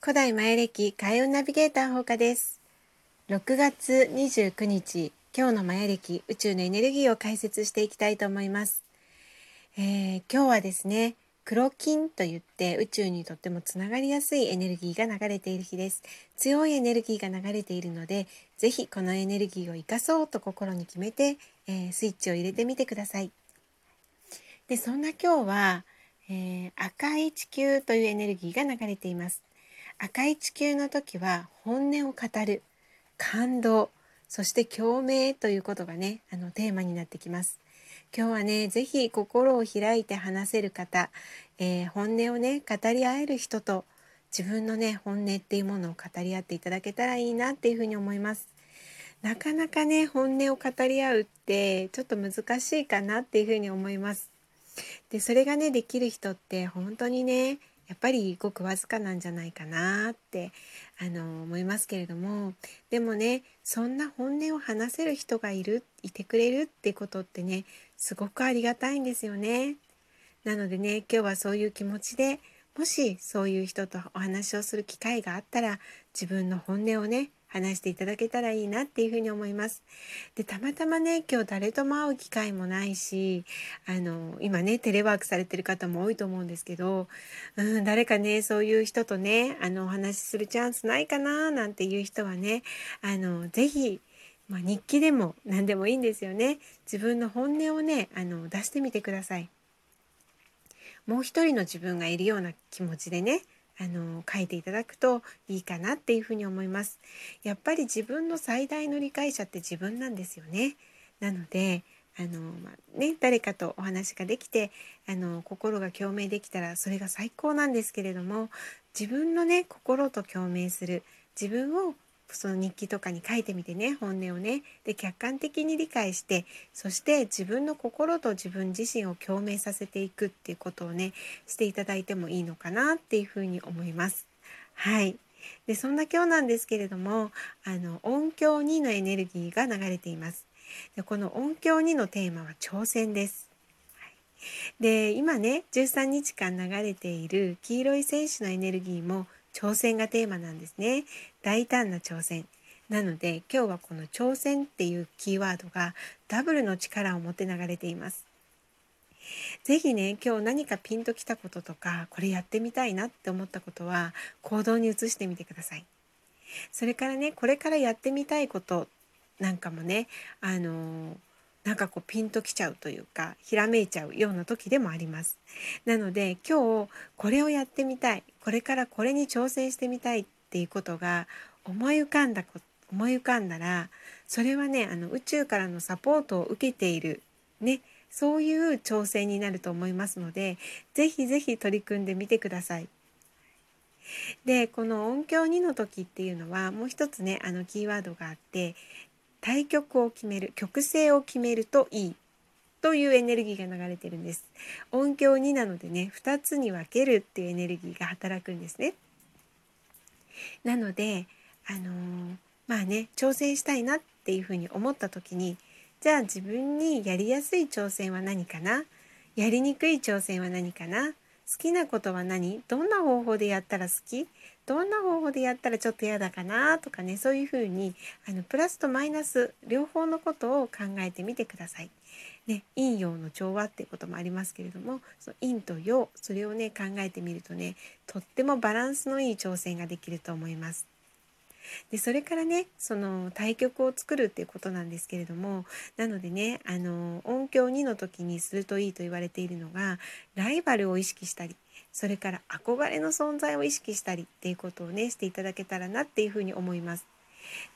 古代前歴開運ナビゲーター放課です。6月29日今日のマヤ歴宇宙のエネルギーを解説していきたいと思います、えー、今日はですね黒金と言って宇宙にとってもつながりやすいエネルギーが流れている日です。強いエネルギーが流れているのでぜひこのエネルギーを生かそうと心に決めて、えー、スイッチを入れてみてください。でそんな今日は、えー、赤い地球というエネルギーが流れています。赤い地球の時は本音を語る感動そして共鳴ということがねあのテーマになってきます。今日はね是非心を開いて話せる方、えー、本音をね語り合える人と自分のね本音っていうものを語り合っていただけたらいいなっていうふうに思います。なかなかね本音を語り合うってちょっと難しいかなっていうふうに思います。でそれがねできる人って本当にねやっぱりごくわずかなんじゃないかなってあの思いますけれどもでもねそんな本音を話せる人がいるいてくれるってことってねすごくありがたいんですよね。なのでね今日はそういう気持ちでもしそういう人とお話をする機会があったら自分の本音をね話していただけたらいいなっていうふうに思います。でたまたまね今日誰とも会う機会もないしあの今ねテレワークされてる方も多いと思うんですけど、うん、誰かねそういう人とねあのお話しするチャンスないかななんていう人はねあのぜひまあ、日記でも何でもいいんですよね自分の本音をねあの出してみてくださいもう一人の自分がいるような気持ちでねあの書いていただくといいかなっていうふに思います。やっぱり自分の最大の理解者って自分なんですよね。なのであの、まあ、ね、誰かとお話ができてあの心が共鳴できたらそれが最高なんですけれども自分のね心と共鳴する自分をその日記とかに書いてみてね本音をねで客観的に理解してそして自分の心と自分自身を共鳴させていくっていうことをねしていただいてもいいのかなっていうふうに思います。はいでそんな今日なんですけれどもあの音響2のエネルギーが流れています。でこの音響2のテーマは挑戦です。で今ね13日間流れている黄色い戦士のエネルギーも挑戦がテーマなんですね。大胆な挑戦。なので今日はこの挑戦っていうキーワードがダブルの力を持って流れています。是非ね今日何かピンときたこととかこれやってみたいなって思ったことは行動に移してみてください。それからねこれからやってみたいことなんかもねあのなんかこうピンときちゃうというかひらめいちゃうような時でもあります。なので今日これをやってみたいこれからこれに挑戦してみたいっていうことが思い浮かんだ思い浮かんだらそれはねあの宇宙からのサポートを受けているねそういう挑戦になると思いますので是非是非取り組んでみてください。でこの音響2の時っていうのはもう一つねあのキーワードがあって対局を決める曲性を決めるといいというエネルギーが流れてるんです。音響2なのでね2つに分けるっていうエネルギーが働くんですね。なのであのー、まあね挑戦したいなっていうふうに思った時にじゃあ自分にやりやすい挑戦は何かな？やりにくい挑戦は何かな？好きなことは何？どんな方法でやったら好き？どんな方法でやったらちょっと嫌だかなとかねそういうふうにあのプラスとマイナス両方のことを考えてみてください。ね、陰陽の調和っていうこともありますけれどもその陰と陽それをね考えてみるとねとってもバランスのいい挑戦ができると思います。でそれからねその対局を作るっていうことなんですけれどもなのでねあの音響2の時にするといいと言われているのがライバルを意識したりそれから憧れの存在を意識したりっていうことをねしていただけたらなっていうふうに思います。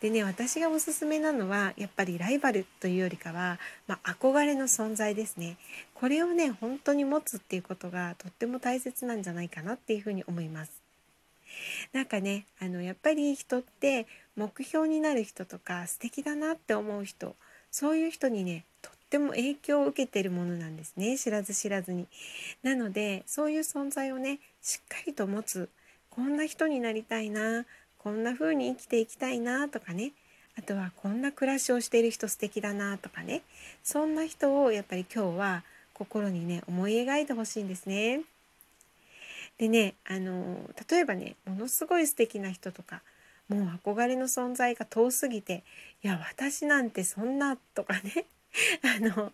でね私がおすすめなのはやっぱりライバルというよりかは、まあ、憧れの存在ですねこれをね本当に持つっていうことがとっても大切なんじゃないかなっていうふうに思います。なんかねあのやっぱり人って目標になる人とか素敵だなって思う人そういう人にねとっても影響を受けてるものなんですね知らず知らずに。なのでそういう存在をねしっかりと持つこんな人になりたいなこんな風に生きていきたいなとかねあとはこんな暮らしをしている人素敵だなとかねそんな人をやっぱり今日は心にね思い描いてほしいんですね。でねあの例えばねものすごい素敵な人とかもう憧れの存在が遠すぎていや私なんてそんなとかね あの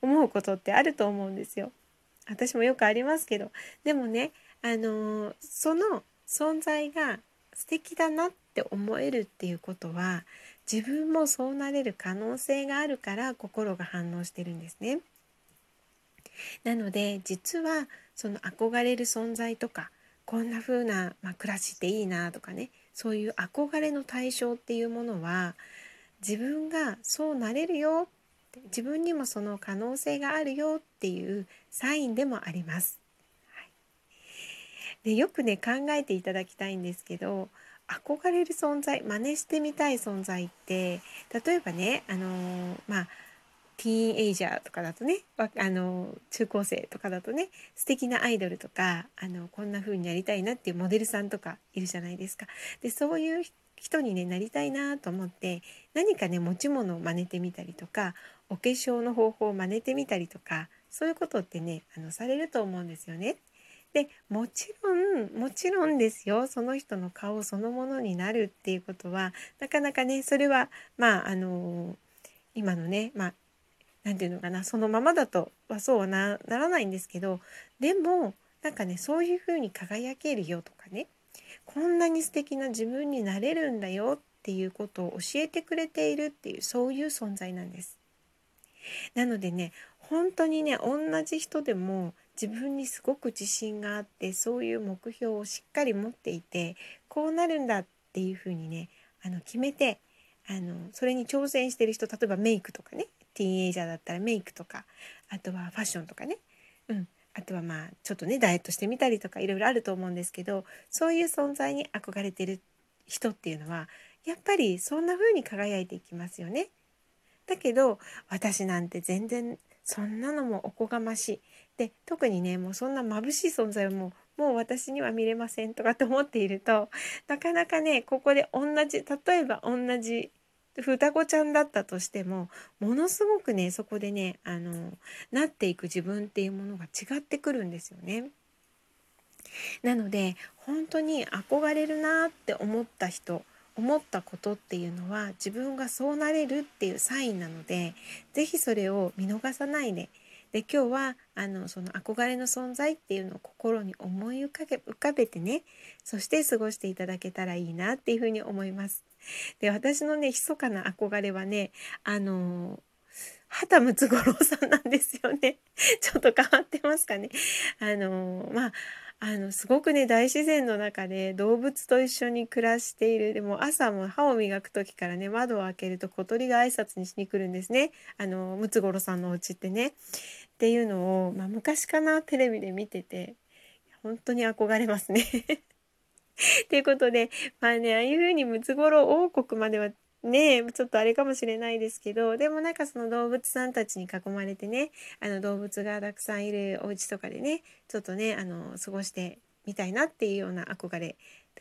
思うことってあると思うんですよ。私もよくありますけどでもねあのその存在が素敵だなって思えるっていうことは自分もそうなれる可能性があるから心が反応してるんですね。なので実はその憧れる存在とかこんな風な、まあ、暮らしっていいなとかねそういう憧れの対象っていうものは自分がそうなれるよ自分にもその可能性があるよっていうサインでもあります。はい、でよくね考えていただきたいんですけど憧れる存在真似してみたい存在って例えばねあのー、まあティーンエイジャーとかだとねあの中高生とかだとね素敵なアイドルとかあのこんな風になりたいなっていうモデルさんとかいるじゃないですか。でそういう人にねなりたいなと思って何かね持ち物を真似てみたりとかお化粧の方法を真似てみたりとかそういうことってねあのされると思うんですよね。でもちろんもちろんですよその人の顔そのものになるっていうことはなかなかねそれはまああの今のねまあ何て言うのかなそのままだとはそうはならないんですけどでもなんかねそういう風に輝けるよとかねこんなに素敵な自分になれるんだよっていうことを教えてくれているっていうそういう存在なんです。なのでね本当にね同じ人でも自分にすごく自信があってそういう目標をしっかり持っていてこうなるんだっていうふうにねあの決めてあのそれに挑戦してる人例えばメイクとかねティーンエイジャーだったらメイクとかあとはファッションとかね、うん、あとはまあちょっとねダイエットしてみたりとかいろいろあると思うんですけどそういう存在に憧れてる人っていうのはやっぱりそんな風に輝いていきますよね。だけど私なんて全然そんなのもおこがましい。で特にねもうそんな眩しい存在をもうもう私には見れませんとかって思っているとなかなかねここで同じ例えば同じ双子ちゃんだったとしてもものすごくねそこでねあのなっていく自分っていうものが違ってくるんですよね。なので本当に憧れるなって思った人思ったことっていうのは自分がそうなれるっていうサインなので是非それを見逃さないでで今日はあのその憧れの存在っていうのを心に思い浮かべ浮かべてねそして過ごしていただけたらいいなっていうふうに思います。で私のね密かな憧れはねあの畑ムツゴロウさんなんですよね。ちょっと変わってますかね。あのまああのすごくね大自然の中で動物と一緒に暮らしているでも朝も歯を磨く時からね窓を開けると小鳥が挨拶にしに来るんですねあのムツゴロウさんのお家ってね。っていうのを、まあ、昔かなテレビで見てて本当に憧れますね。ということでまあねああいう風にムツゴロウ王国まではねちょっとあれかもしれないですけどでもなんかその動物さんたちに囲まれてねあの動物がたくさんいるお家とかでねちょっとねあの過ごしてみたいなっていうような憧れ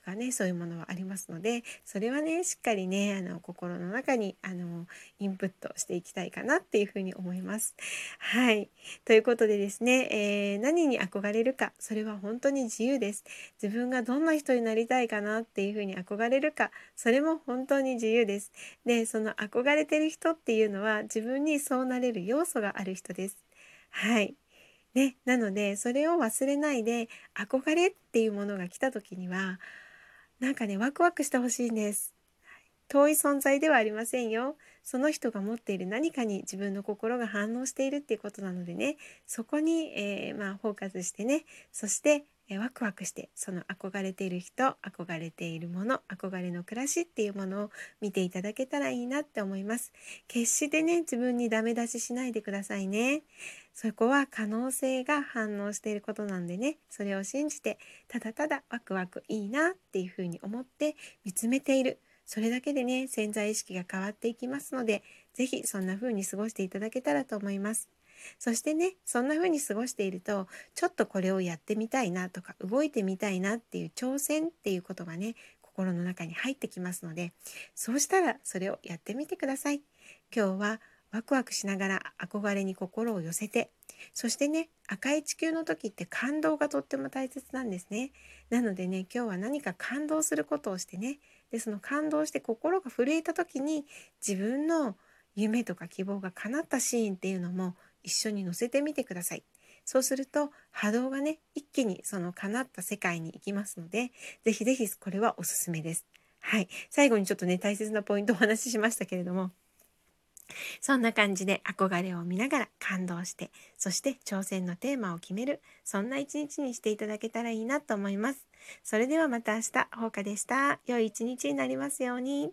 かねそういうものはありますのでそれはねしっかりねあの心の中にあのインプットしていきたいかなっていうふうに思います。はいということでですね、えー、何に憧れるかそれは本当に自由です。自分がどんな人になりたいかなっていうふうに憧れるかそれも本当に自由です。でその憧れてる人っていうのは自分にそうなれる要素がある人です。はいね、なのでそれを忘れないで憧れっていうものが来た時にはなんかねワクワクしてほしいんです。遠い存在ではありませんよ。その人が持っている何かに自分の心が反応しているっていうことなのでねそこに、えー、まあ、フォーカスしてねそしてえワクワクしてその憧れている人憧れているもの憧れの暮らしっていうものを見ていただけたらいいなって思います。決してね自分にダメ出ししないでくださいね。そこは可能性が反応していることなんでね。それを信じてただただワクワクいいなっていうふうに思って見つめている。それだけでね潜在意識が変わっていきますので是非そんな風に過ごしていただけたらと思います。そしてねそんな風に過ごしているとちょっとこれをやってみたいなとか動いてみたいなっていう挑戦っていうことがね心の中に入ってきますのでそうしたらそれをやってみてください。今日はワクワクしながら憧れに心を寄せてそしてね赤い地球の時って感動がとっても大切なんですねなのでね今日は何か感動することをしてねでその感動して心が震えた時に自分の夢とか希望が叶ったシーンっていうのも一緒に載せてみてください。そうすると波動がね一気にその叶った世界に行きますので是非是非これはおすすめです。はい、最後にちょっとね大切なポイントをお話ししましたけれどもそんな感じで憧れを見ながら感動してそして挑戦のテーマを決めるそんな一日にしていただけたらいいなと思います。それではまた明日、ほうかでした。良い一日になりますように。